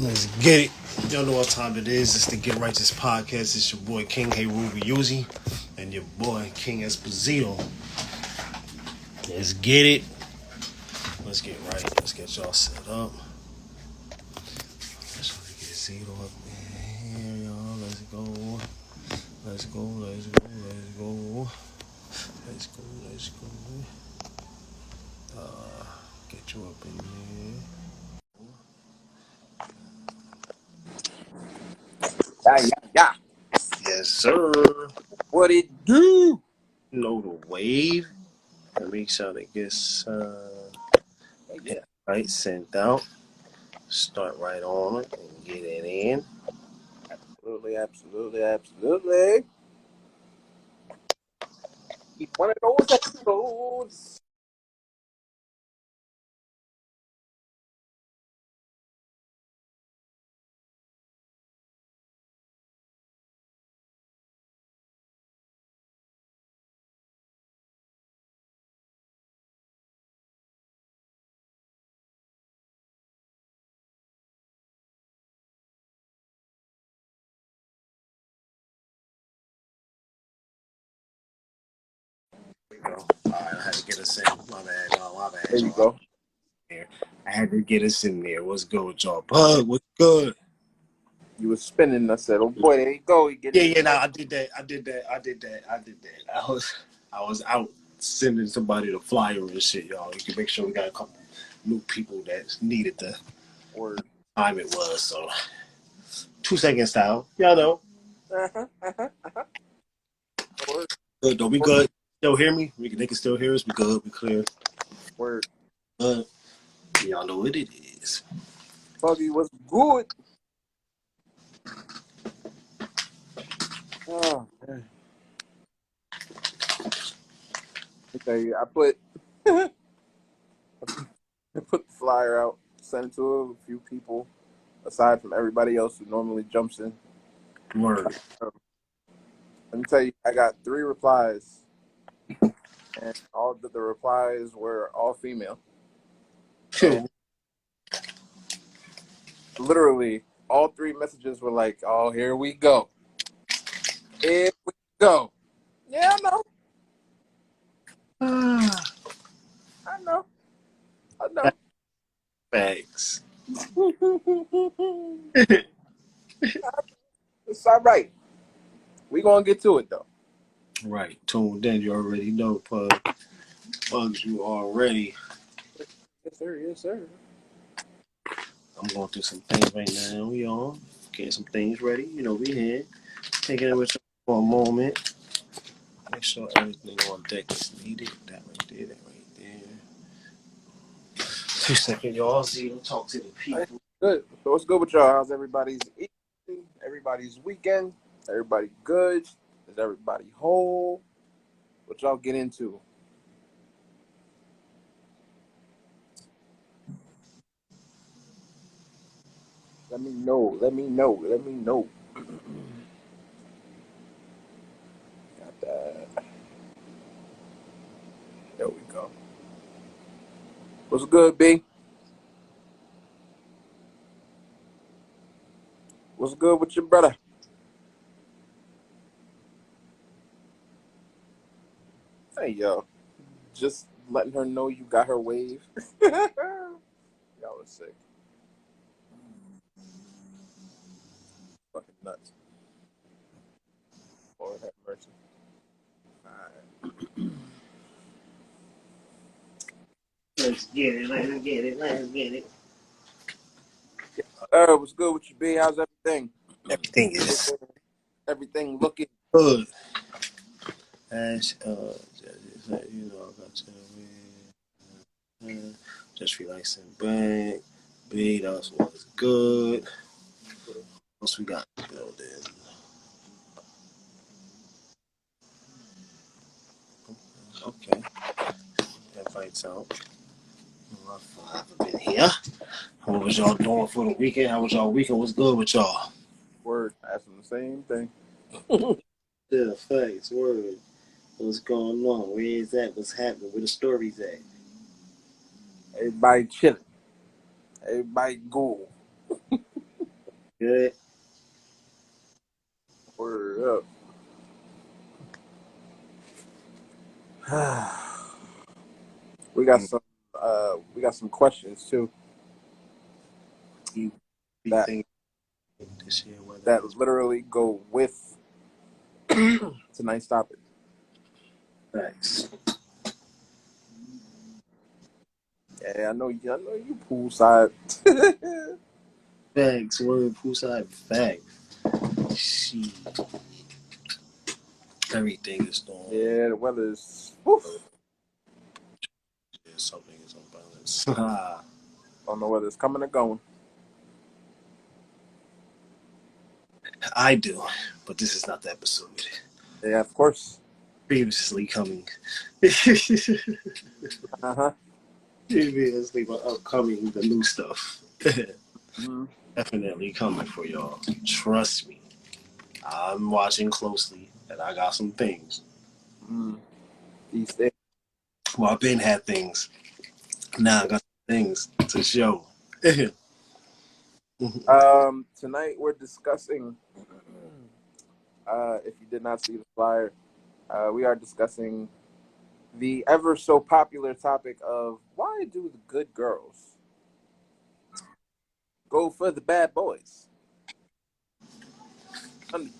Let's get it. Y'all know what time it is. It's the Get Righteous Podcast. It's your boy King Hey Ruby Uzi and your boy King Esposito. Let's get it. Let's get right. Let's get y'all set up. Let's get Zito up here, y'all. Let's go. Let's go. Let's go. Let's go. Let's go. Let's go. Uh, get you up in here. Yeah, yeah, yeah. Yes, sir. What it do? know the wave and make sure that gets uh, yeah, right sent out. Start right on it and get it in. Absolutely, absolutely, absolutely. Keep one of those episodes. To. My bad, y'all. My bad. There you go. I had to get us in there. What's good y'all? Bug, what's good? You was spinning. I said, "Oh boy, there you go." Get Yeah, yeah, no, I did that. I did that. I did that. I did that. I was I was out sending somebody the flyer and shit, y'all. You can make sure we got a couple new people that needed the Word. time it was. So two second style. Y'all know. Uh-huh, uh-huh, uh-huh. Word. Good though. We good. Still hear me? We can, they can still hear us. We good. We clear. Word. But y'all know what it is. Buggy was good. Oh man. Okay, I put I put the flyer out, sent it to a few people, aside from everybody else who normally jumps in. Word. Um, let me tell you, I got three replies, and all the, the replies were all female. So literally, all three messages were like, "Oh, here we go, here we go." Yeah, I know, Ah, I know, I know. Thanks. it's all right. We're gonna get to it though. Right. Tuned in. You already know, Pug. Pugs, you already. Yes, sir. Yes, sir. I'm going through some things right now, y'all. Getting some things ready. You know, we here. Taking it with you for a moment. Make sure everything on deck is needed. That right there, that right there. Two seconds, y'all. See, talk to the people. Good. So what's good with y'all? How's everybody's evening? Everybody's weekend? Everybody good? Is everybody whole? What y'all get into? Let me know. Let me know. Let me know. Got that. There we go. What's good, B? What's good with your brother? Hey, yo. Just letting her know you got her wave. Y'all are sick. Fucking nuts. Lord have mercy. Alright. Let's get it. Let's get it. Let's get it. Uh, what's good with you, B? How's everything? Everything is Everything looking good. As uh, just, you know, I got to uh, just relaxing back. B, that was good. What else we got in the building? Okay. Invites out. I haven't been here. How was y'all doing for the weekend? How was y'all weekend? What's good with y'all? word. Asking the same thing. Yeah, facts, word. What's going on? Where is that? What's happening? Where the stories at? Everybody chilling. Everybody cool. Good. Word up. we got some. Uh, we got some questions too. You That- this year whether that literally go with tonight's topic. Facts. Yeah, I know. you- I know you poolside. Facts. Word poolside fact. She. Everything is storm. yeah, the weather is. Woof. Yeah, something is unbalanced. I don't know whether it's coming or going. I do, but this is not the episode. Yeah, of course. Previously coming. Uh huh. Previously, but upcoming, the new stuff. hmm Definitely coming for y'all. Trust me. I'm watching closely, and I got some things. Mm. These things. Well, I've been had things. Now I got things to show. Um, tonight we're discussing. Uh, if you did not see the flyer, uh, we are discussing the ever so popular topic of why do the good girls go for the bad boys? And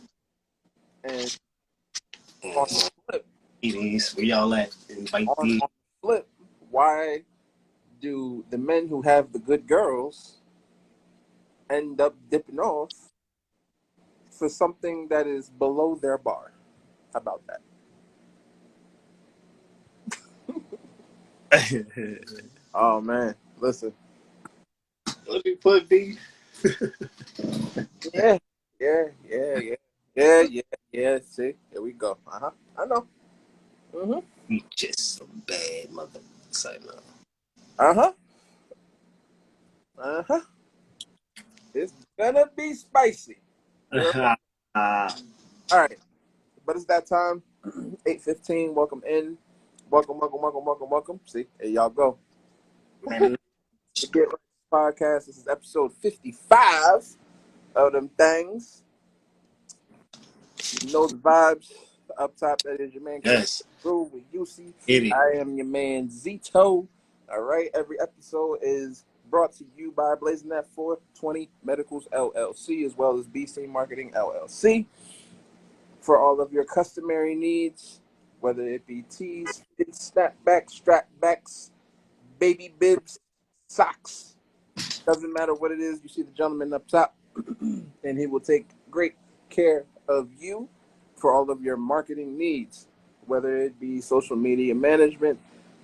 on the flip, Ladies, where y'all at? Invite on, on the flip, why do the men who have the good girls end up dipping off for something that is below their bar? How about that? Oh man, listen. Let me put B. Yeah, yeah, yeah, yeah, yeah, yeah, yeah. See, here we go. Uh huh. I know. Mhm. We just some bad mother. Say no. Uh huh. Uh huh. It's gonna be spicy. Ah, All right, but it's that time. Eight fifteen. Welcome in. Welcome, welcome, welcome, welcome, welcome. See, here y'all go. The Get Right Podcast. This is episode fifty-five of them things. You know the vibes. Up top, that is your man. yes, Crew with UC. I am your man Zito. All right. Every episode is brought to you by Blazing That 420 Medicals LLC as well as Be Seen Marketing LLC for all of your customary needs, whether it be tees, fits, snapbacks, strapbacks, baby bibs, socks. Doesn't matter what it is. You see the gentleman up top, and he will take great care of you for all of your marketing needs, whether it be social media management,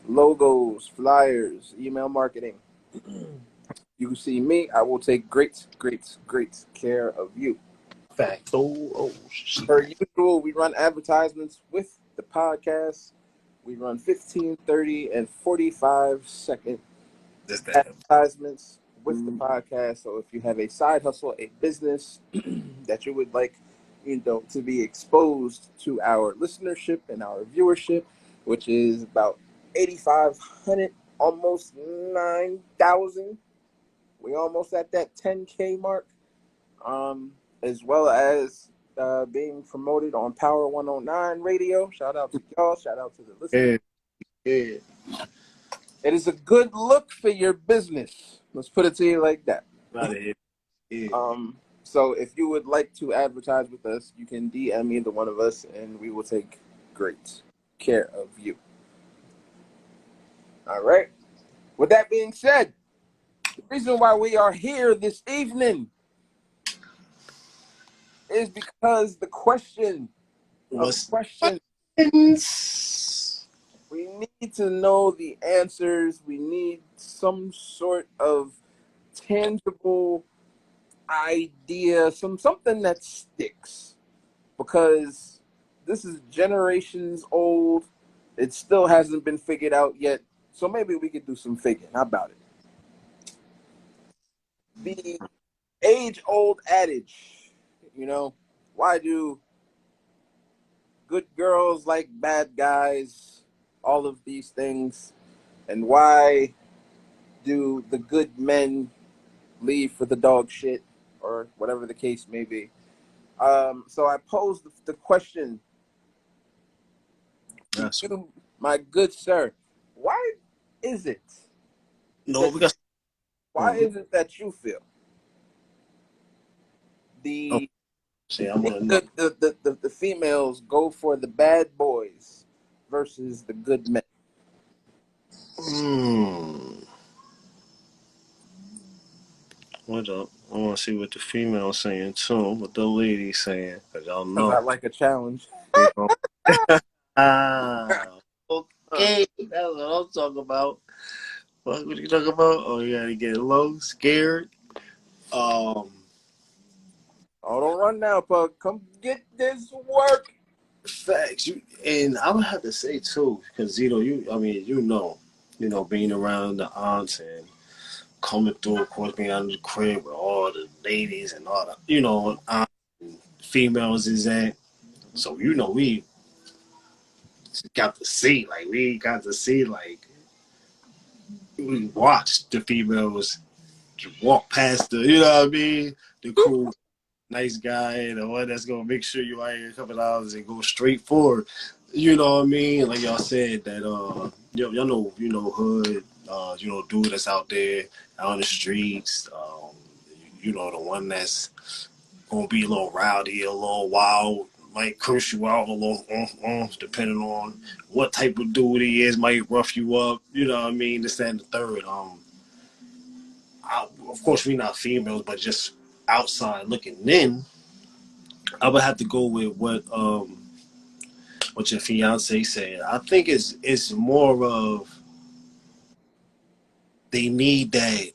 logos, flyers, email marketing. you see me, I will take great, great, great care of you. Fact. Oh, oh. Per usual, we run advertisements with the podcast. We run 15, 30, and 45 second This that. advertisements with the podcast. So if you have a side hustle, a business that you would like, you know, to be exposed to our listenership and our viewership, which is about 8,500, almost 9,000. We almost at that 10K mark. Um, as well as uh, being promoted on Power 109 radio. Shout out to y'all. Shout out to the listeners. Yeah, yeah. It is a good look for your business. Let's put it to you like that. Out of. Yeah. Um, so if you would like to advertise with us, you can DM either one of us, and we will take great care of you. All right. With that being said, the reason why we are here this evening is because the question of What's questions we need to know the answers. We need some sort of tangible idea, some something that sticks. Because this is generations old. It still hasn't been figured out yet. So maybe we could do some figuring. How about it? The age old adage, you know, why do good girls like bad guys? all of these things and why do the good men leave for the dog shit or whatever the case may be. Um, so I posed the question, That's to my good sir, why is it? no, because Why Mhm. is it that you feel the Oh, see, I'm gonna know. the, the, the, the, the females go for the bad boys versus the good men? Hmm. What up? I want to see what the female's saying too. What the lady's saying, cause y'all know. I like a challenge. ah, okay, that's what I'm talking about. What, what you talking about? Oh, you gotta get low, scared. Um, Oh, don't run now, Pug. Come get this work. facts. You and I would have to say too, because know, you. I mean, you know, you know, being around the aunts and coming through, of course, being of the crib with all the ladies and all the, you know, females is at. So you know, we got to see, like, we got to see, like, we watched the females walk past the, you know what I mean, the cool, nice guy, the one that's gonna make sure you out here a couple hours and go straight forward. You know what I mean? Like y'all said that uh y'all, y'all know you know hood, uh, you know, dude that's out there out on the streets, um, you know, the one that's gonna be a little rowdy, a little wild, might curse you out a little, uh, depending on what type of dude he is, might rough you up, you know what I mean? This, that, and the third. Um, I, of course, we're not females, but just outside looking in, I would have to go with what um what your fiance said. I think it's it's more of they need that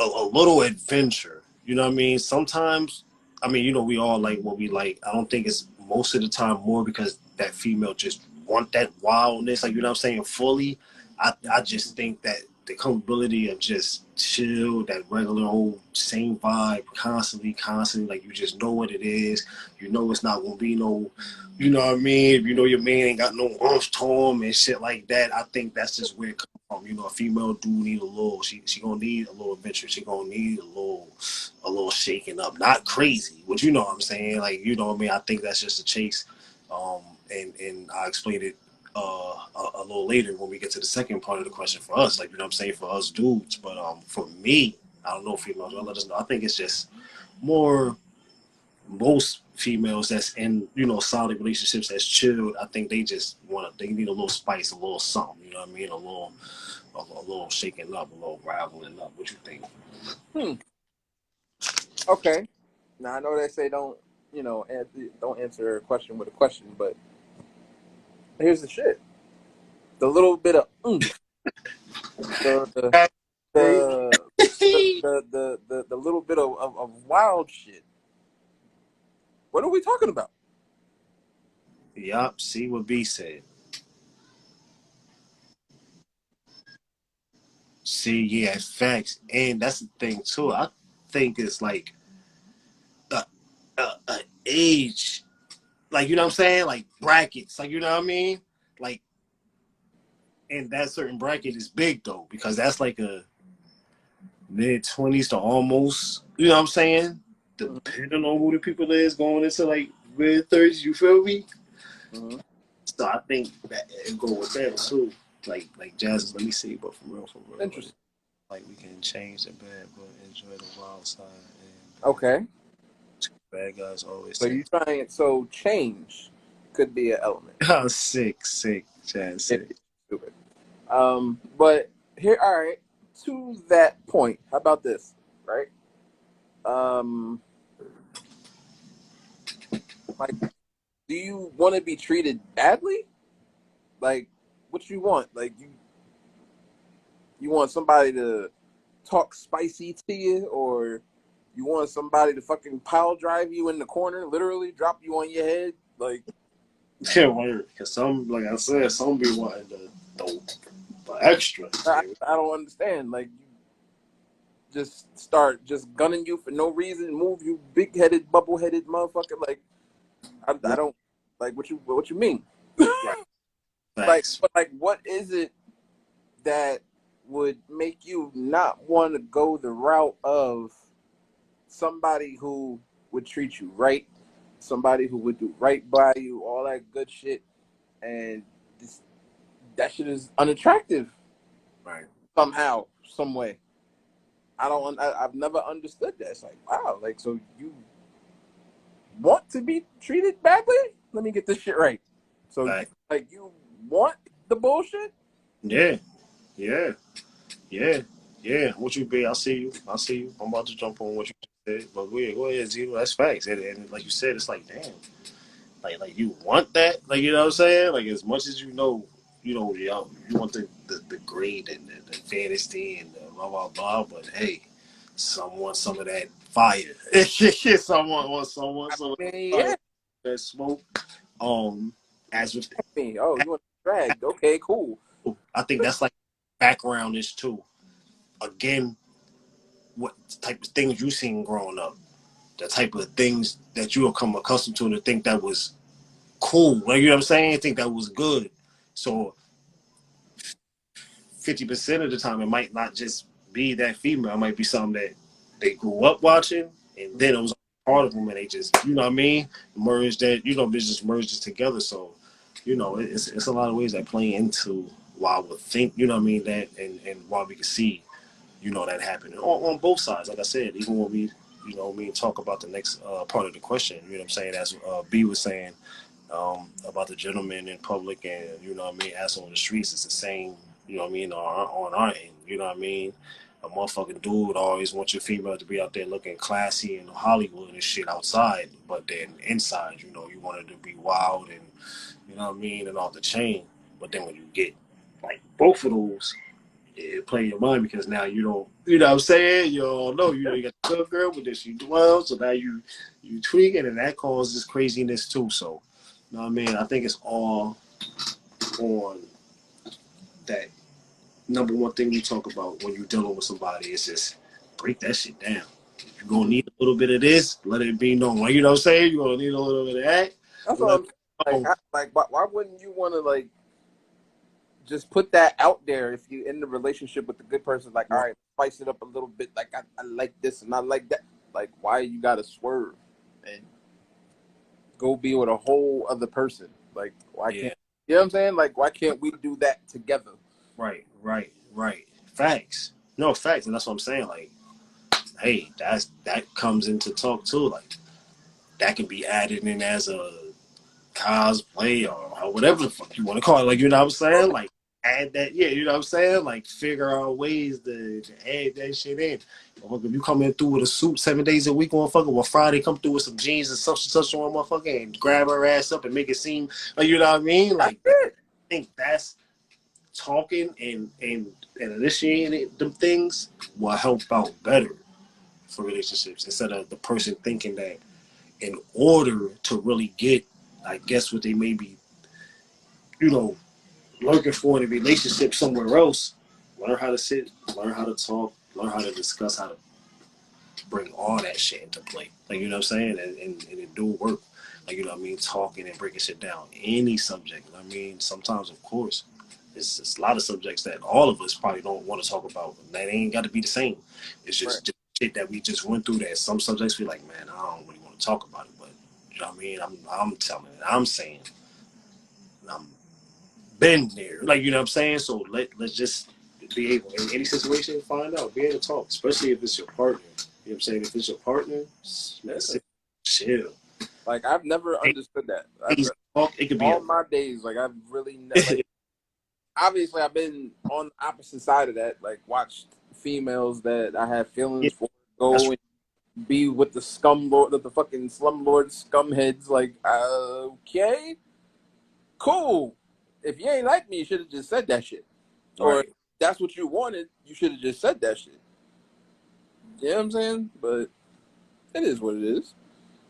a, a little adventure. You know what I mean? Sometimes, I mean, you know, we all like what we like. I don't think it's most of the time more because that female just want that wildness, like you know what I'm saying, fully. I I just think that the comfortability of just chill, that regular old same vibe, constantly, constantly, like you just know what it is. You know it's not gonna be no, you know what I mean. If you know your man ain't got no arms to him and shit like that, I think that's just where it comes from. You know, a female do need a little. She she gonna need a little adventure. She gonna need a little a little shaking up. Not crazy, but you know what I'm saying. Like you know what I mean. I think that's just a chase. Um, and and I explained it uh, a, a little later when we get to the second part of the question for us, like you know what I'm saying, for us dudes. But um, for me, I don't know females will let us know. I think it's just more most females that's in you know solid relationships that's chilled. I think they just want to. They need a little spice, a little something. You know what I mean? A little, a, a little shaking up, a little raveling up. What you think? Hmm. Okay. Now I know they say don't, you know, answer, don't answer a question with a question, but here's the shit: the little bit of oomph, the the the the, the, the, little bit of, of, of wild shit. What are we talking about? Yup. See what B said. See, yeah, facts, and that's the thing too. I think it's like a, a, a age, like you know what I'm saying, like brackets, like you know what I mean, like, and that certain bracket is big though because that's like a mid twenties to almost, you know what I'm saying, depending on who the people is going into like mid thirties. You feel me? Mm-hmm. So I think that it go with that too. Like like jazz. Let me see, but for real, for real. Interesting. Like we can change the bad, but enjoy the wild side. And Okay, bad guys always. so you trying it? So change could be an element. oh, sick, sick, jazz, sick. Stupid. Um, but here, all right. To that point, how about this? Right. Um, like, do you want to be treated badly? Like, what you want? Like, you you want somebody to talk spicy to you, or you want somebody to fucking pile drive you in the corner, literally drop you on your head? Like, Yeah, word. Cause some, like I said, some be wanting the the, the extra. I, I don't understand. Like, you just start just gunning you for no reason, move you big headed, bubble headed motherfucker. Like, I, I don't like what you what you mean. Like, but like, what is it that would make you not want to go the route of somebody who would treat you right, somebody who would do right by you, all that good shit, and this, that shit is unattractive Right. somehow, some way. I don't. I, I've never understood that. It's like, wow, like so you want to be treated badly? Let me get this shit right. So, Right. like, you want the bullshit? Yeah. Yeah. Yeah. Yeah. What you be? I see you. I see you. I'm about to jump on what you said. But ahead, go ahead, Zero. That's facts. And, and like you said, it's like, damn. Like like you want that? Like you know what I'm saying? Like as much as you know, you know, you, you want the, the, the grade and the, the fantasy and the blah blah blah, but hey, someone some of that fire. someone wants someone some of yeah. that smoke. Um as with Me. Oh, you want drag? Okay, cool. I think that's like background is too. Again, what type of things you seen growing up, the type of things that you have come accustomed to, and to think that was cool. Like you know what I'm saying? think that was good. So fifty percent of the time, it might not just be that female. It might be something that they grew up watching, and then it was part of them, and they just, you know what I mean, merged that. You know, merged it together. So, you know, it's it's a lot of ways that play into why would think, you know what I mean, that and, and why we can see, you know, that happened on, on both sides. Like I said, even when we, you know, me talk about the next uh, part of the question, you know what I'm saying, as uh, B was saying um, about the gentleman in public and, you know what I mean, as on the streets, it's the same, you know what I mean, on on our end, you know what I mean? A motherfucking dude always wants your female to be out there looking classy in Hollywood and shit outside, but then inside, you know, you want her to be wild and, you know what I mean, and off the chain. But then when you get like both of those, it play your mind because now you don't, you know what I'm saying? You don't know. You know, you got the good girl, but then she dwells, so now you you tweaking, and that causes craziness too. So, you know what I mean? I think it's all on that number one thing we talk about when you're dealing with somebody is just break that shit down. You're gonna need a little bit of this, let it be known. You know what I'm saying? You're gonna need a little bit of that. That's what I'm like. I, like, why, why wouldn't you want to like just put that out there if you're in the relationship with the good person? Like, all right, spice it up a little bit. Like, I, I like this and I like that. Like, why you gotta swerve and go be with a whole other person? Like, why Yeah. can't you know what I'm saying? Like, why can't we do that together? Right, right, right. Facts. No facts, and that's what I'm saying. Like, hey, that's that comes into talk too. Like, that can be added in as a cosplay or, or whatever the fuck you want to call it. Like, you know what I'm saying? Like, add that. Yeah, you know what I'm saying? Like, figure out ways to, to add that shit in. Motherfucker, if you come in through with a suit seven days a week, motherfucker, well, Friday come through with some jeans and such and such on, motherfucker, and grab her ass up and make it seem like you know what I mean? Like, I think that's talking and and and initiating them things will help out better for relationships instead of the person thinking that in order to really get, I guess, what they may be, you know, looking for in a relationship somewhere else, learn how to sit, learn how to talk, learn how to discuss how to bring all that shit into play. Like you know what I'm saying, and and, and it do work. Like you know what I mean, talking and breaking shit down. Any subject. I mean, sometimes of course it's, it's a lot of subjects that all of us probably don't want to talk about. That ain't got to be the same. It's just, Right. just shit that we just went through. That some subjects we like, man, I don't really want to talk about it. But you know what I mean? I'm I'm telling it. I'm saying. I'm been there. Like you know what I'm saying. So let let's just be able in any situation find out, be able to talk, especially if it's your partner. You know what I'm saying? If it's your partner, let's chill. Like, I've never understood that. I've. It could be all my days, like I've really never. Like, obviously, I've been on the opposite side of that. Like, watched females that I have feelings Yeah. for go That's- and be with the scum lord, the, the fucking slumlord scumheads. Like, uh, okay, cool. If you ain't like me, you should have just said that shit. Or Right. if that's what you wanted, you should have just said that shit. You know what I'm saying? But it is what it is.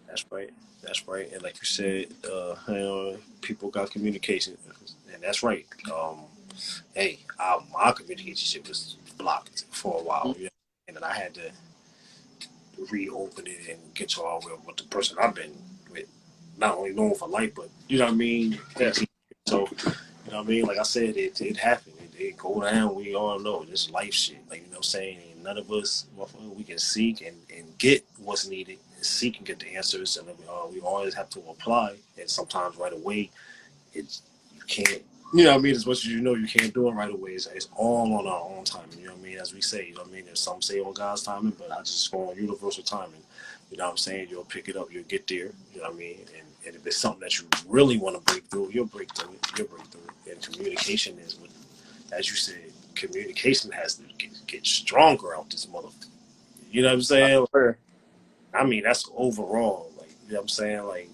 That's right. That's right. And like you said, uh, you know, people got communication, and that's right. Um, hey, I, my communication shit was blocked for a while, you know, and then I had to reopen it and get to all with, with the person I've been with, not only known for life, but you know what I mean. Yeah. So, you know what I mean. Like I said, it it happened. It it go down. We all know this life shit. Like you know, what I'm saying none of us we can seek and, and get what's needed, and seek and get the answers, and uh, we always have to apply. And sometimes right away, it's you can't. You know what I mean? As much as you know, you can't do it right away. It's, it's all on our own timing. You know what I mean? As we say, you know what I mean? There's some say on God's timing, but I just go on universal timing. You know what I'm saying? You'll pick it up, you'll get there. You know what I mean? And, and if it's something that you really want to break through, you'll break through it. You'll break through it. And communication is what, as you said, communication has to get, get stronger out this motherfucker. You know what I'm saying? Sure. I mean, that's overall. Like, you know what I'm saying? Like,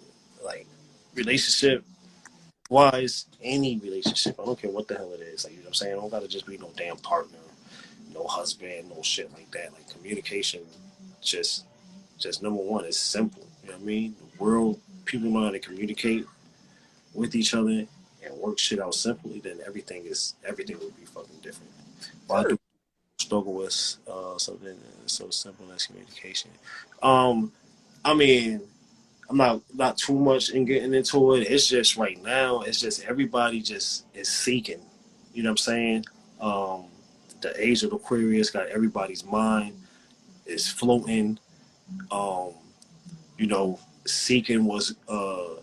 like relationship wise, any relationship, I don't care what the hell it is. Like, you know what I'm saying? I don't gotta just be no damn partner, no husband, no shit like that. Like, communication, just, just number one, is simple. You know what I mean? The world, people know how to communicate with each other and work shit out simply. Then everything is everything would be fucking different. But I do struggle with uh, something so simple as communication. Um, I mean, I'm not not too much in getting into it. It's just right now, it's just everybody just is seeking. You know what I'm saying? Um, the age of Aquarius got everybody's mind is floating. Um, you know, seeking was uh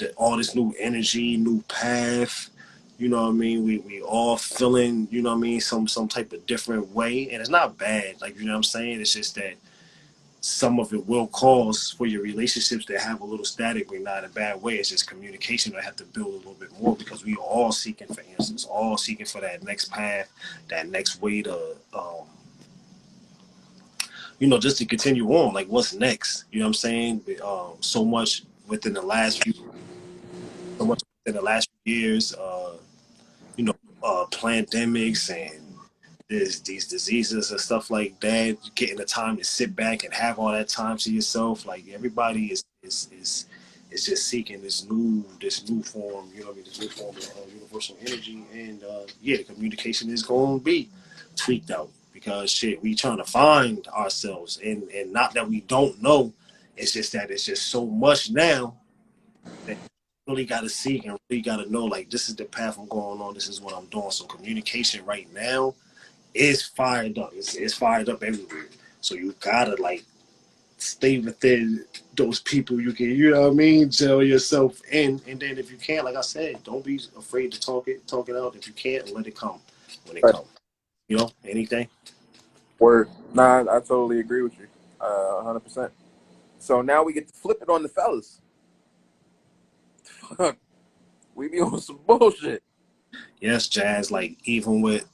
the, all this new energy, new path. You know what I mean? We we all feeling, you know what I mean, some some type of different way. And it's not bad. Like, you know what I'm saying? It's just that some of it will cause for your relationships to have a little static, but not in a bad way. It's just communication I have to build a little bit more because we all seeking for answers, all seeking for that next path, that next way to um you know, just to continue on, like what's next? You know what I'm saying? Um, so much within the last few, much within the last few years, uh, you know, uh, pandemics and this, these diseases and stuff like that. Getting the time to sit back and have all that time to yourself, like everybody is is is is just seeking this new this new form. You know, I mean, this new form of uh, universal energy, and uh, yeah, the communication is going to be tweaked out because shit, we trying to find ourselves, and and not that we don't know. It's just that it's just so much now that really got to seek and really got to know like this is the path I'm going on. This is what I'm doing. So communication right now is fired up. It's, it's fired up everywhere. So you gotta like stay within those people you can, you know what I mean, gel yourself in. And then if you can't, like I said, don't be afraid to talk it, talk it out. If you can't, let it come when it Right. comes. You know, anything. Word. Nah, I totally agree with you. Uh, 100%. So now we get to flip it on the fellas. Fuck. We be on some bullshit. Yes, Jazz, like even with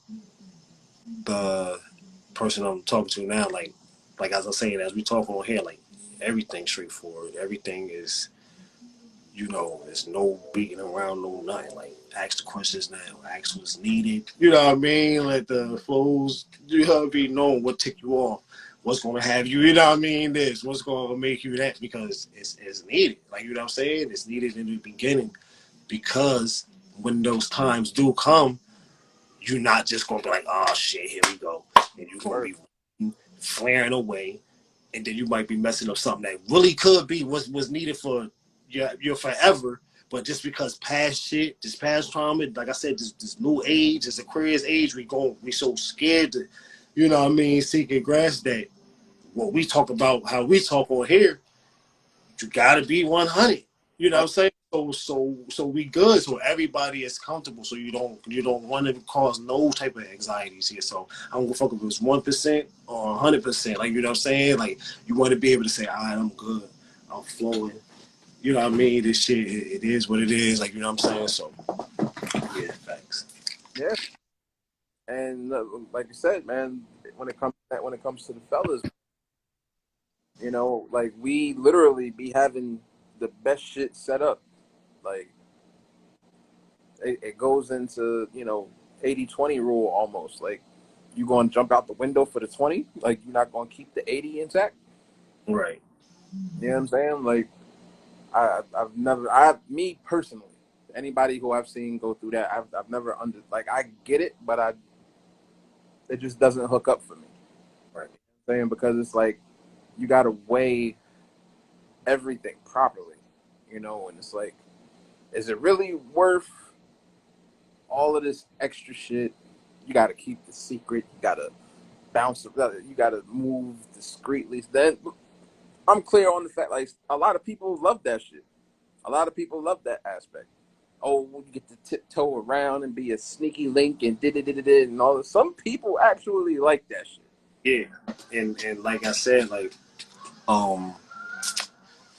the person I'm talking to now, like like as I'm saying, as we talk on here, like everything's straightforward. Everything is you know, there's no beating around, no nothing. Like ask the questions now, ask what's needed. You know what I mean? Let the flows you have to be known what tick you off. What's gonna have you, you know what I mean, this, what's gonna make you that because it's it's needed. Like you know what I'm saying? It's needed in the beginning because when those times do come, you're not just gonna be like, oh shit, here we go. And you're gonna be flaring away, and then you might be messing up something that really could be what's was needed for your your forever. But just because past shit, this past trauma, like I said, this this new age, this Aquarius age, we go we so scared to, you know what I mean, seeking and grasp that what we talk about, how we talk on here, you gotta be 100. You know what I'm saying? So so so we good. So everybody is comfortable. So you don't you don't want to cause no type of anxieties here. So I don't give a fuck if it's one percent or hundred percent. Like you know what I'm saying? Like you want to be able to say, all right, I'm good. I'm flowing. You know what I mean? This shit, it, it is what it is. Like you know what I'm saying? So yeah, thanks. Yeah. And uh, like you said, man, when it comes when it comes to the fellas, you know, like we literally be having the best shit set up. Like it, it goes into, you know, 80-20 rule almost. Like you going to jump out the window for the 20, like you're not going to keep the 80 intact. Right. You know what I'm saying? Like I I've never I me personally, anybody who I've seen go through that, I've I've never under like I get it, but I it just doesn't hook up for me. Right. You know saying because it's like you gotta weigh everything properly, you know, and it's like, is it really worth all of this extra shit. You got to keep the secret. You got to bounce. You got to move discreetly. Then I'm clear on the fact, like a lot of people love that shit. A lot of people love that aspect. Oh, you get to tiptoe around and be a sneaky link and did it, did and all. Some people actually like that shit. Yeah, and and like I said, like, um,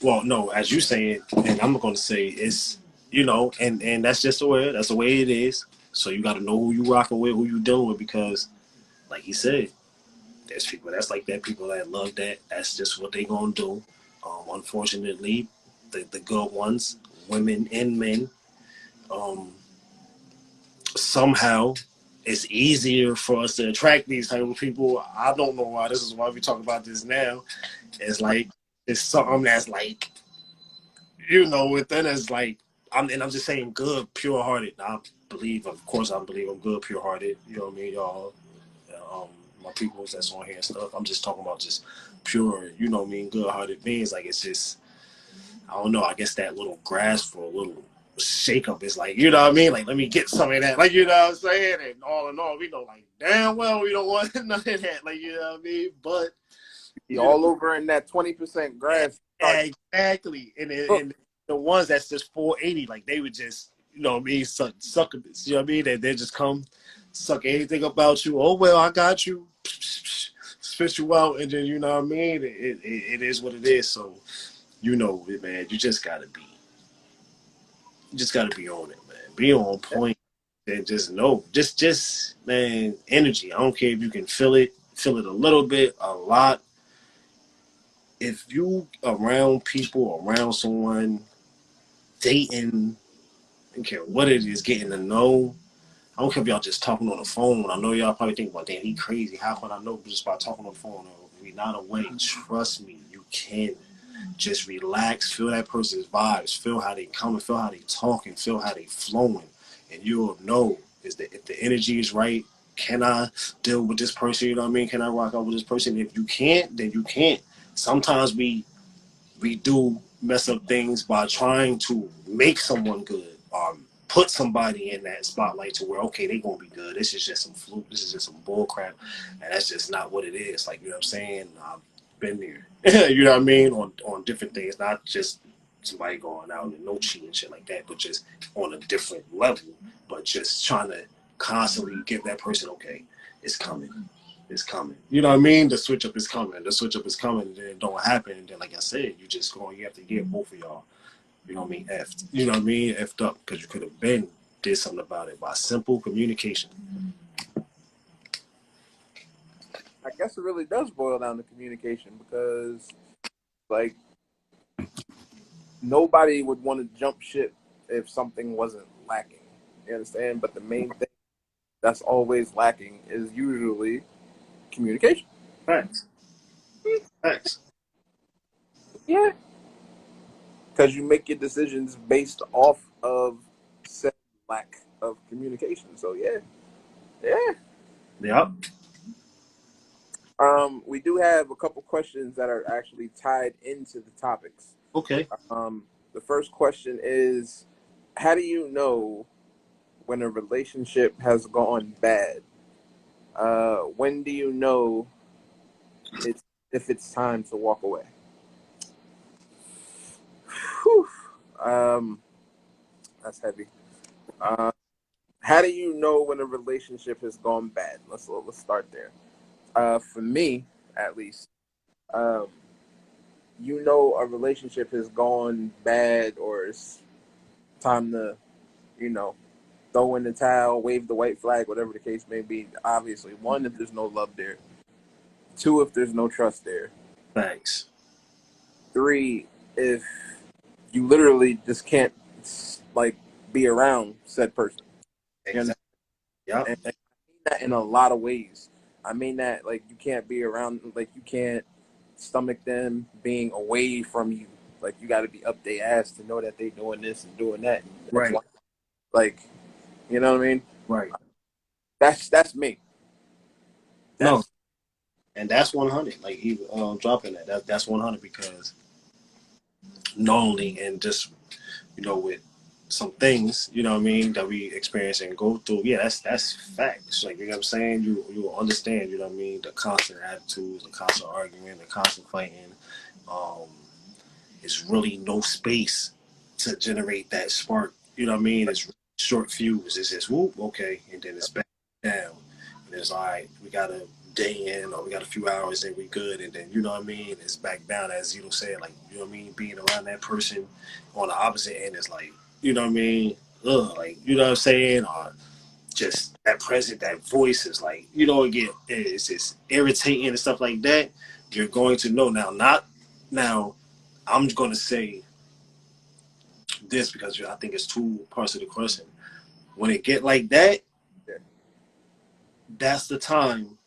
well, no, as you say it, and I'm gonna say it's you know, and and that's just the way that's the way it is. So you got to know who you rocking with, who you dealing with, because, like he said, there's people that's like that. People that love that. That's just what they gonna do. Um, unfortunately, the the good ones, women and men, um, somehow it's easier for us to attract these type of people. I don't know why. This is why we talk about this now. It's like it's something that's like, you know, within us like I'm and I'm just saying good, pure hearted. I believe, of course, I believe I'm good, pure hearted. You know what I mean, y'all. Um, my people that's on here and stuff. I'm just talking about just pure, you know what I mean, good hearted beings. Like it's just, I don't know. I guess that little grasp for a little shake up is like, you know what I mean? Like, let me get some of that. Like, you know what I'm saying? And all in all, we know, like, damn well, we don't want none of that. Like, you know what I mean? But you all over in that 20% grass. Exactly. And, and the ones that's just 480, like they would just, you know what I mean, suck, suck you know what I mean? They, they just come suck anything about you. Oh, well, I got you. Spit you out. And then, you know what I mean? It, it, it is what it is. So, you know, man, you just got to be, you just got to be on it, man. Be on point and just know, just, just, man, energy. I don't care if you can feel it, feel it a little bit, a lot. If you around people, around someone dating, I don't care what it is, getting to know. I don't care if y'all just talking on the phone. I know y'all probably think, well, damn, he crazy. How can I know just by talking on the phone? Or we not away. Trust me, you can. Just relax, feel that person's vibes, feel how they coming, feel how they talking, feel how they flowing, and you'll know is that if the energy is right. Can I deal with this person? You know what I mean? Can I rock out with this person? If you can't, then you can't. Sometimes we we do mess up things by trying to make someone good, um, put somebody in that spotlight to where okay, they're gonna be good. This is just some fluke. This is just some bull crap, and that's just not what it is. Like you know what I'm saying? I've been there. you know what I mean? On on different things, not just somebody going out and no cheating shit like that, but just on a different level. But just trying to constantly give that person okay, it's coming is coming. You know what I mean? The switch up is coming. The switch up is coming, and then it don't happen. And then, like I said, you just going. You have to get both of y'all. You know what I mean? Effed. You know what I mean? Effed up because you could have been did something about it by simple communication. I guess it really does boil down to communication because, like, nobody would want to jump ship if something wasn't lacking. You understand? But the main thing that's always lacking is usually communication. Thanks. Thanks. Yeah. Because you make your decisions based off of said lack of communication. So yeah. Yeah. Yep. Um, we do have a couple questions that are actually tied into the topics. Okay. Um, the first question is how do you know when a relationship has gone bad? Uh, when do you know it's if it's time to walk away? Whew. Um, that's heavy. Uh, how do you know when a relationship has gone bad? Let's let's start there. Uh, for me, at least, um, you know a relationship has gone bad or it's time to, you know, throw in the towel, wave the white flag, whatever the case may be. Obviously, one, if there's no love there. Two, if there's no trust there. Thanks. Three, if you literally just can't like be around said person. Exactly. Yeah. And I mean that in a lot of ways. I mean that like you can't be around, like you can't stomach them being away from you. Like you got to be up their ass to know that they doing this and doing that. Right. Like you know what I mean? Right. That's that's me. That's, no. And that's 100. Like he um, dropping that. that that's 100 because not only and just you know with some things, you know what I mean, that we experience and go through. Yeah, that's that's facts. Like you know what I'm saying, you you will understand, you know what I mean, the constant attitudes, the constant arguing, the constant fighting. Um, it's really no space to generate that spark. You know what I mean? It's short fuse. It's just whoop, okay, and then it's back down. And it's right, we got a day in or we got a few hours and we good and then you know what I mean, it's back down as you said, like you know what I mean, being around that person on the opposite end is like you know what I mean? Ugh, like you know what I'm saying? Or just that present, that voice is like, you know, again, it's just irritating and stuff like that. You're going to know now. Not now. I'm going to say this because I think it's two parts of the question. When it get like that, that's the time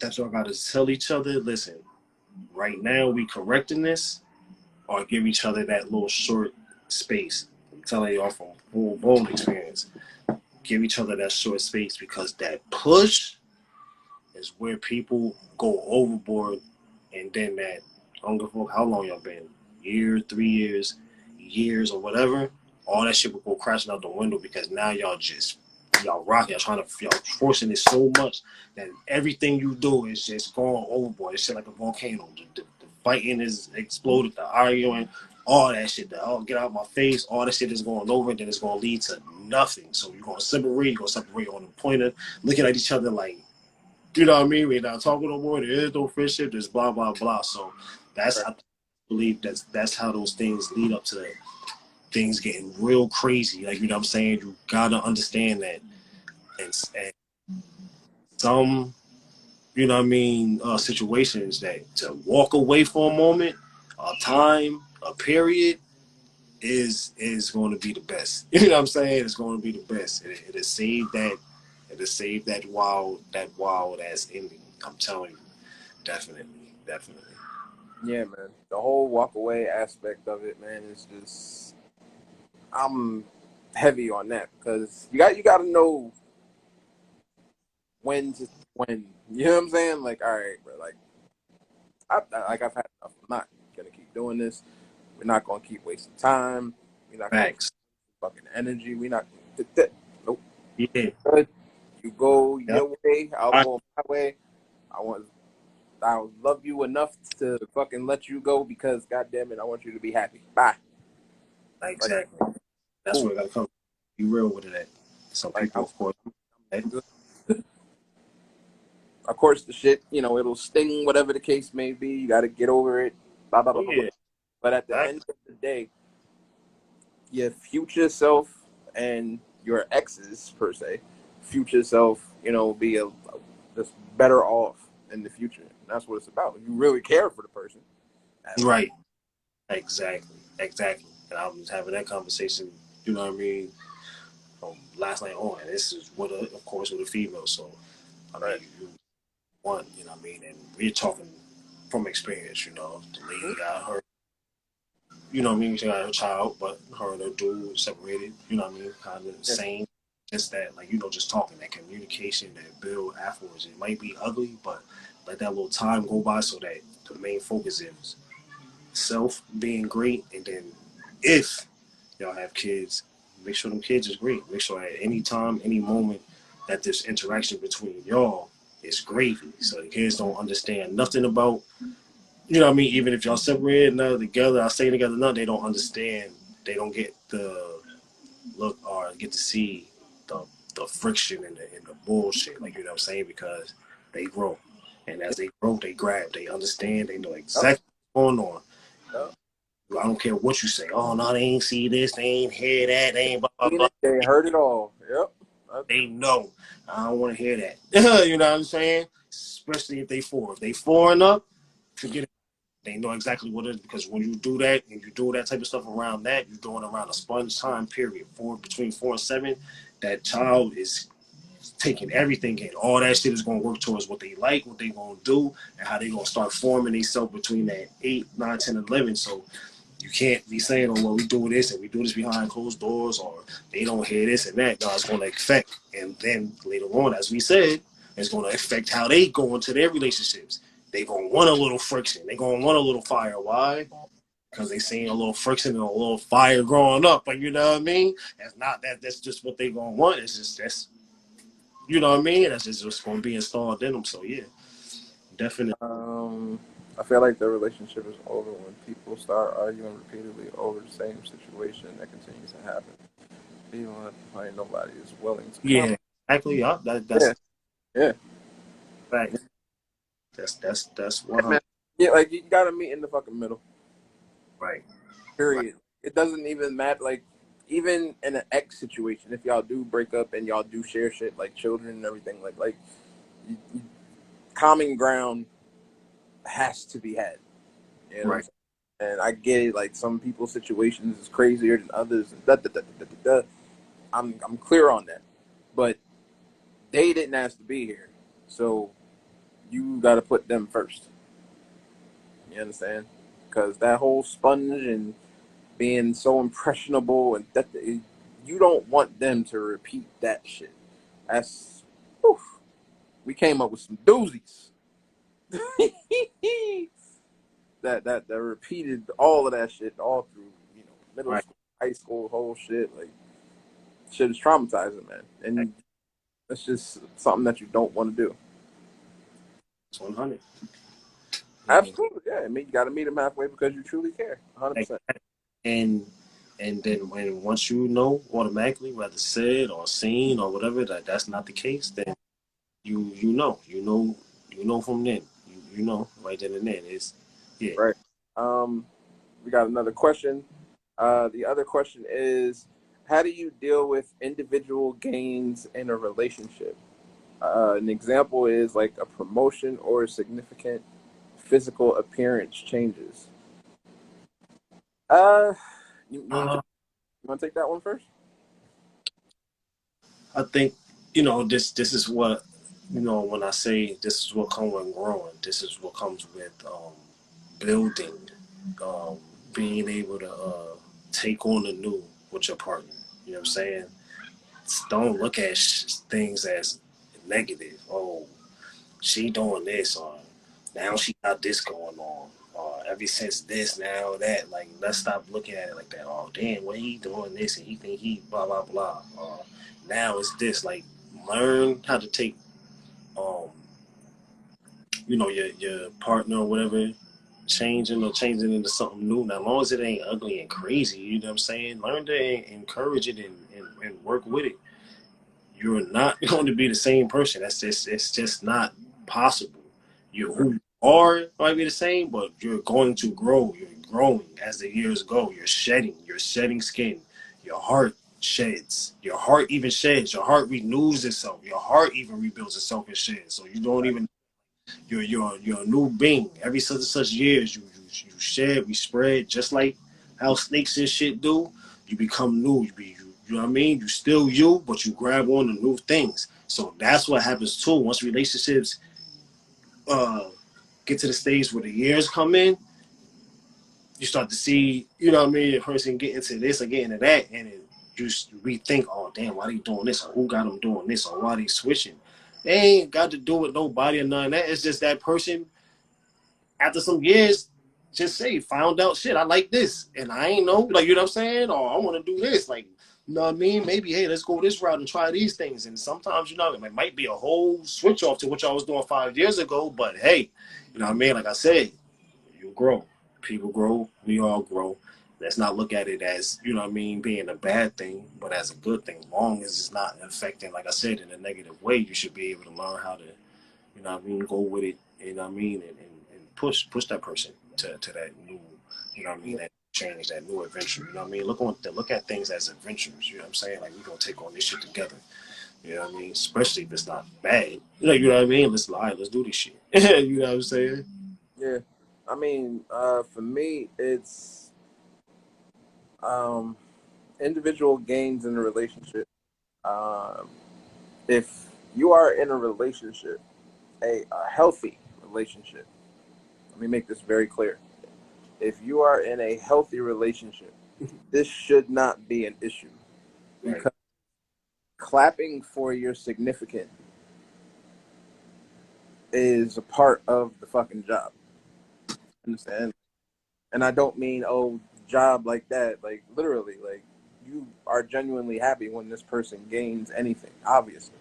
that y'all got to tell each other, listen, right now we correcting this, or give each other that little short space. I'm telling y'all from full blown experience. Give each other that short space because that push is where people go overboard, and then that a fuck how long y'all been, year, three years, years or whatever. All that shit will go crashing out the window because now y'all just y'all rock, y'all trying to y'all forcing it so much that everything you do is just going overboard. It's shit like a volcano. The, the, the fighting is exploded, the arguing, all that shit, that all oh, get out of my face, all that shit is going over, and then it's gonna lead to nothing. So you're gonna separate, you're gonna separate on the pointer, looking at each other like, you know what I mean? We're not talking no more, there is no friendship, there's blah blah blah. So that's I believe that's that's how those things lead up to things getting real crazy. Like you know what I'm saying? You gotta understand that and, and some you know what I mean, uh, situations that to walk away for a moment, a time, a period is is going to be the best. You know what I'm saying? It's going to be the best. It, it has saved that. It has saved that wild that wild ass ending. I'm telling you, definitely, definitely. Yeah, man. The whole walk away aspect of it, man, is just I'm heavy on that because you got you got to know when to when. You know what I'm saying? Like, all right, bro. Like, I, like I've had enough. I'm not gonna keep doing this. We're not gonna keep wasting time. We're not gonna Thanks. fucking energy. We're not. th- th- Nope. Yeah. You go Yep. your way. I'll I- go my way. I want. I love you enough to fucking let you go because, goddamn it, I want you to be happy. Bye. exactly. That's where I gotta come. Be real with it. At. Some Like, people, of course. Of course, the shit, you know, it'll sting, whatever the case may be. You got to get over it. Blah blah blah. blah, blah. But at the Right. end of the day, your future self and your exes per se, future self, you know, will be a, just better off in the future. That's what it's about. You really care for the person. right. Exactly, exactly. And I was having that conversation. You know what I mean? Um, last night on. This is with, a, of course, with a female. So, I mean, Right. you one. You know what I mean? And we're talking from experience. You know, the lady got her. You know what I mean? She got her child, but her and her dude separated. You know what I mean? Kind of the same. Just that, like you know, just talking that communication that build afterwards. It might be ugly, but let that little time go by so that the main focus is self being great, and then if y'all have kids, make sure them kids is great. Make sure at any time, any moment that this interaction between y'all is gravy. So the kids don't understand nothing about you know what I mean, even if y'all separated now together, I stay together now, they don't understand they don't get the look or get to see the the friction and the and the bullshit, like you know what I'm saying, because they grow. And as they grow, they grab, they understand, they know exactly what's going on. I don't care what you say. Oh no, they ain't see this, they ain't hear that, they ain't blah blah blah. They heard it all. Yep. They know. I don't want to hear that. you know what I'm saying? Especially if they four. If they four and up, forget it. They know exactly what it is because when you do that and you do that type of stuff around that, you're doing around a sponge time period. Four between four and seven, that child is taking everything in. All that shit is going to work towards what they like, what they to do, and how they going to start forming themselves between that 8, 9, 10, and 11. So you can't be saying, oh, well, we do this and we do this behind closed doors or they don't hear this and that. Going to affect. And then later on, as we said, it's going to affect how they go into their relationships. They going to want a little friction. They going to want a little fire. Why? because they seen a little friction and a little fire growing up. But you know what I mean? That's not that. That's just what they gonna want. It's just that's you know what I mean. That's just what's gonna be installed in them. So yeah, definitely. Um, I feel like the relationship is over when people start arguing repeatedly over the same situation that continues to happen. Even when nobody is willing to. Yeah, exactly. Yeah, that, that's Yeah. Yeah. Right. That's that's that's one man. Yeah, like you gotta meet in the fucking middle. right. Period. It doesn't even matter. Like even in an ex situation, if y'all do break up and y'all do share shit like children and everything, like like you, you, common ground has to be had. You know Right. And I get it. Like some people's situations is crazier than others. And da, da, da, da, da, da. I'm I'm clear on that, but they didn't ask to be here, so you got to put them first. You understand? Because that whole sponge and being so impressionable and that you don't want them to repeat that shit. That's whew, we came up with some doozies. that that that repeated all of that shit all through you know middle Right. school, high school, whole shit like shit is traumatizing, man, and that's just something that you don't want to do. One hundred. Absolutely, yeah. I mean, you got to meet them halfway because you truly care, hundred percent. And and then when once you know automatically, whether said or seen or whatever, that that's not the case, then you you know you know you know from then you you know right then and then it's yeah Right. Um, we got another question. Uh, the other question is, how do you deal with individual gains in a relationship? Uh, an example is like a promotion or significant physical appearance changes. Uh, you, you want Uh, to take that one first? I think you know this. This is what you know when I say this is what comes with growing. This is what comes with um, building, um, being able to uh, take on the new with your partner. You know what I'm saying? Don't look at sh- things as negative. Oh, she doing this, or now she got this going on, ever since this, now that. Like, let's stop looking at it like that. Oh, damn, what he doing this, and he think he blah blah blah. Or now it's this. Like, learn how to take, um, you know, your your partner or whatever, changing or changing into something new. Now, as long as it ain't ugly and crazy, you know what I'm saying. Learn to encourage it and, and, and work with it. You're not going to be the same person. That's just it's just not possible. You're who are might be the same, but you're going to grow. You're growing as the years go. You're shedding. You're shedding skin. Your heart sheds. Your heart even sheds. Your heart renews itself. Your heart even rebuilds itself and sheds. So you don't even you're you're you're a new being. Every such and such years you you, you shed, we spread, just like how snakes and shit do. You become new. You be you, you know what I mean? You still you, but you grab on to new things. So that's what happens too. Once relationships uh get to the stage where the years come in, you start to see, you know what I mean, the person get into this or get into that, and it, you rethink, oh damn, why they doing this, or who got them doing this, or why they switching. They ain't got to do with nobody or none that. It's just that person, after some years, just say, found out shit, I like this. And I ain't know, like, you know what I'm saying? Or I want to do this. Like, you know what I mean? Maybe, hey, let's go this route and try these things. And sometimes, you know, it might be a whole switch off to what y'all was doing five years ago. But hey, you know what I mean? Like I said, you grow. People grow. We all grow. Let's not look at it as, you know what I mean, being a bad thing, but as a good thing. Long as it's not affecting, like I said, in a negative way, you should be able to learn how to, you know what I mean, go with it, you know what I mean, and, and, and push push that person to, to that new, you know what I mean, that change, that new adventure. You know what I mean? Look on look at things as adventures, you know what I'm saying? Like we're gonna take on this shit together. You know what I mean? Especially if it's not bad. Like, you know what I mean? Let's lie, let's do this shit. you know what I'm saying? Yeah. I mean, uh, for me, it's um, individual gains in a relationship. Um, if you are in a relationship, a, a healthy relationship, let me make this very clear. If you are in a healthy relationship, this should not be an issue Right. because clapping for your significant is a part of the fucking job. Understand? and I don't mean oh job like that. Like literally, like you are genuinely happy when this person gains anything. Obviously,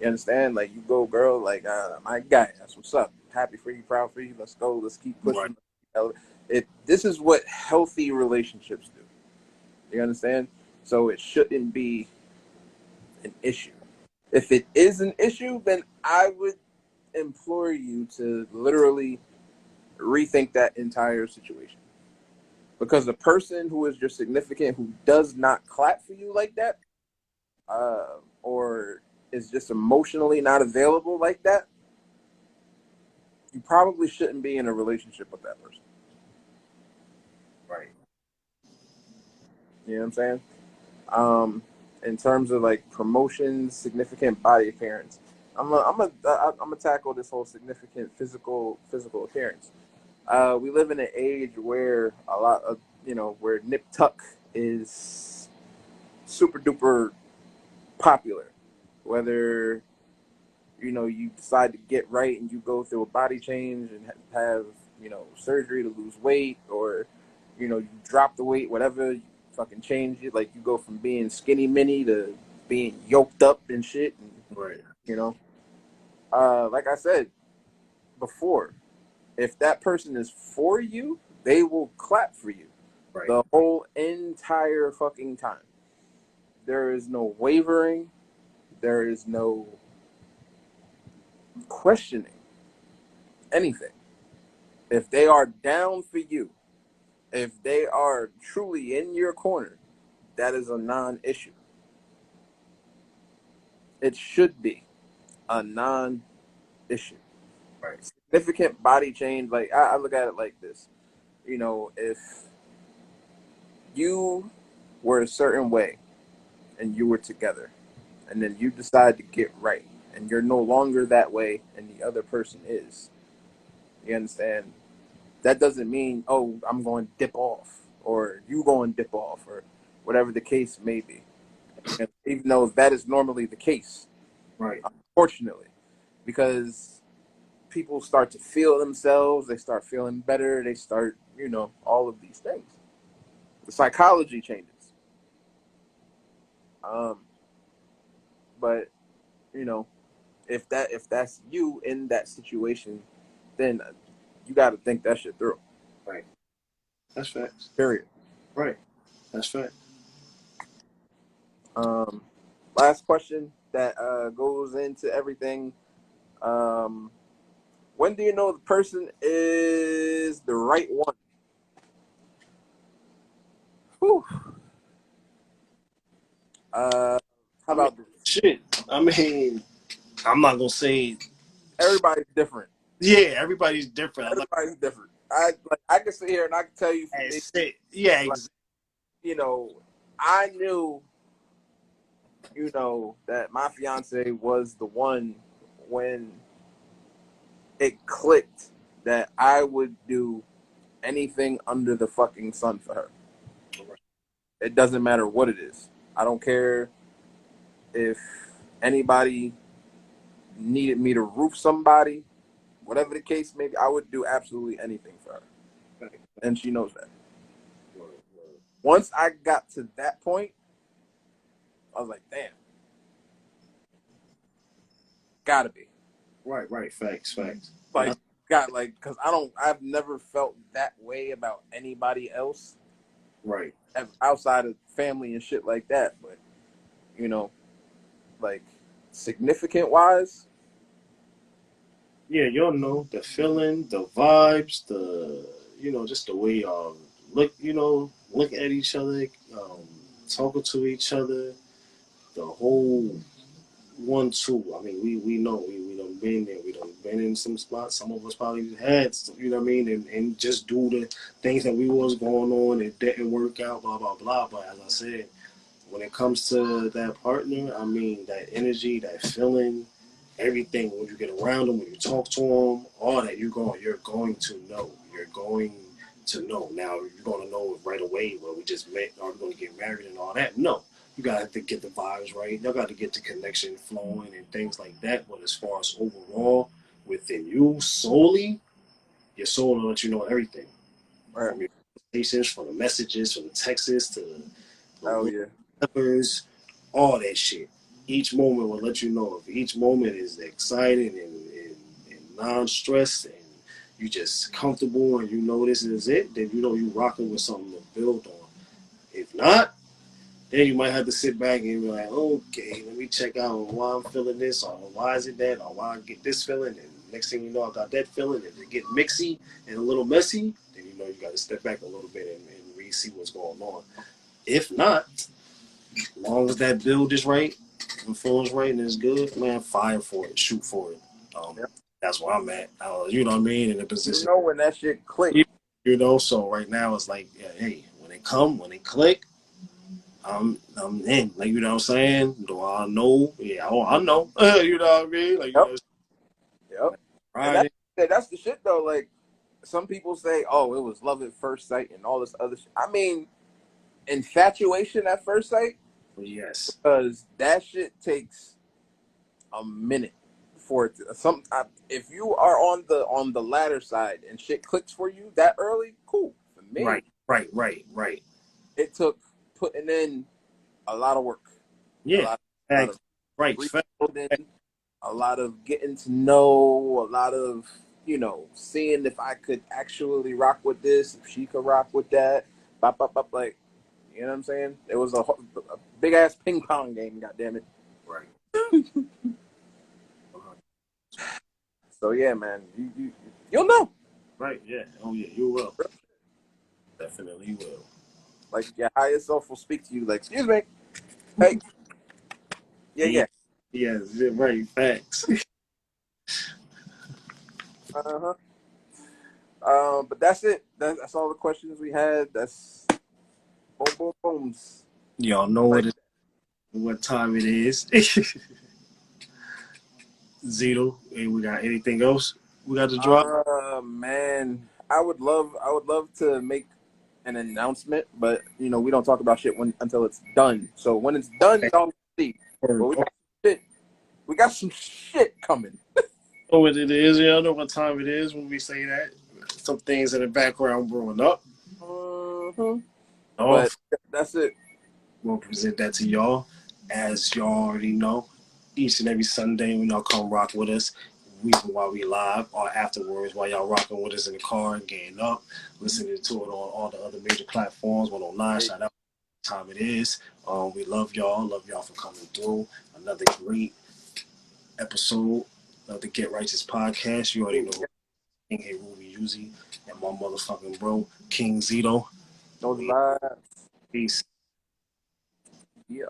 you understand. Like you go, girl. Like uh, my guy. That's what's up. Happy for you, proud for you. Let's go. Let's keep pushing. Right. It. This is what healthy relationships do. You understand? So it shouldn't be an issue. If it is an issue, then I would implore you to literally rethink that entire situation. Because the person who is your significant who does not clap for you like that, uh, or is just emotionally not available like that, you probably shouldn't be in a relationship with that person. Right. You know what I'm saying? Um, in terms of like promotions, significant body appearance, I'm a, I'm a, I'm gonna tackle this whole significant physical physical appearance. Uh, we live in an age where a lot of you know where nip tuck is super duper popular. Whether you know you decide to get right and you go through a body change and have you know surgery to lose weight, or you know you drop the weight, whatever fucking change it. Like you go from being skinny mini to being yoked up and shit. And, right. You know. Uh, like I said before, if that person is for you, they will clap for you right. the whole entire fucking time. There is no wavering. There is no questioning anything. If they are down for you, if they are truly in your corner, that is a non issue. It should be a non issue. Right. Significant body change, like I, I look at it like this. You know, if you were a certain way and you were together, and then you decide to get right, and you're no longer that way, and the other person is, you understand? That doesn't mean oh I'm going to dip off or you going to dip off or whatever the case may be. And even though that is normally the case, right? Unfortunately, because people start to feel themselves, they start feeling better, they start you know all of these things. The psychology changes. Um, but you know, if that if that's you in that situation, then you got to think that shit through. Right. That's facts. Period. Right. That's fact. Um, last question that uh, goes into everything. Um, when do you know the person is the right one? Whew. Uh, how about this? Shit. I mean, I'm not gonna say everybody's different. Yeah, everybody's different. Everybody's like, different. I like I can sit here and I can tell you. Yeah, like, you know, I knew, you know, that my fiance was the one when it clicked that I would do anything under the fucking sun for her. It doesn't matter what it is. I don't care if anybody needed me to roof somebody whatever the case may be, I would do absolutely anything for her. And she knows that. Once I got to that point, I was like, damn. Gotta be. Right, right. Facts, facts. Like, got like, because I don't, I've never felt that way about anybody else. Right. Outside of family and shit like that. But, you know, like, significant wise, yeah, y'all know the feeling, the vibes, the you know, just the way y'all look, you know, look at each other, um, talking to each other, the whole one two. I mean, we we know we we done been there, we done been in some spots. Some of us probably had, you know what I mean, and, and just do the things that we was going on, it didn't work out, blah blah blah. But as I said, when it comes to that partner, I mean, that energy, that feeling everything when you get around them, when you talk to them, all that you're going, you're going to know. You're going to know. Now you're going to know right away. Well, we just met. Are we going to get married and all that? No, you got to get the vibes right. You got to get the connection flowing and things like that. But as far as overall within you solely, your soul will let you know everything. Right. From your, conversations, from the messages, from the texts to oh, the Oh yeah. peppers, all that shit. Each moment will let you know if each moment is exciting and, and, and non-stressed and you just comfortable and you know this is it, then you know you're rocking with something to build on. If not, then you might have to sit back and be like, okay, let me check out why I'm feeling this or why is it that or why I get this feeling and next thing you know I got that feeling and it get mixy and a little messy, then you know you gotta step back a little bit and, and really see what's going on. If not, as long as that build is right, the phone's right and it's good, man, fire for it, shoot for it. Um, Yep. That's where I'm at. Uh, you know what I mean? In the You position, know when that shit click. Yeah. you know. So right now it's like, yeah, hey, when they come, when they click, I'm I'm in. Like you know what I'm saying? Do I know? Yeah, oh, I know. you know what I mean? Like, Yep. you know, Yep. right? Yeah, that's the shit though. Like some people say, "Oh, it was love at first sight" and all this other shit. I mean, infatuation at first sight, yes, because that shit takes a minute for it. To, some I, if you are on the on the latter side and shit clicks for you that early, cool. For me, right, right, right, right. it took putting in a lot of work, a Yeah, lot, a lot of right. a lot of getting to know, a lot of you know seeing if I could actually rock with this, if she could rock with that. Bop, bop, bop, like you know what I'm saying? It was a, a big ass ping pong game. God damn it! Right. So yeah, man, you, you you'll know. Right, yeah. Oh, yeah, you will. Definitely will. Like your higher self will speak to you. Like, excuse me, hey, yeah, yeah, Yes, yeah, right. Facts. uh huh. Um, but that's it. That's, that's all the questions we had. That's boom, boom, booms. Y'all know what it, what time it is. Zito, and we got anything else we got to drop? Uh, man, I would love, I would love to make an announcement, but you know, we don't talk about shit when until it's done. So when it's done, y'all see. But we got shit. We got some shit coming. know what it is. Y'all know what time it is when we say that. Some things in the background growing up. Mhm. Oh, But that's it. we'll present that to y'all. As y'all already know, each and every Sunday when y'all come rock with us, we while we live or afterwards while y'all rocking with us in the car, and getting up, listening to it on all the other major platforms, 109, shout out time it is. Um, we love y'all, love y'all for coming through. Another great episode of the Get Righteous podcast. You already know King Hey Ruby Uzi and my motherfucking bro, King Zito. Those vibes. Peace. Yeah.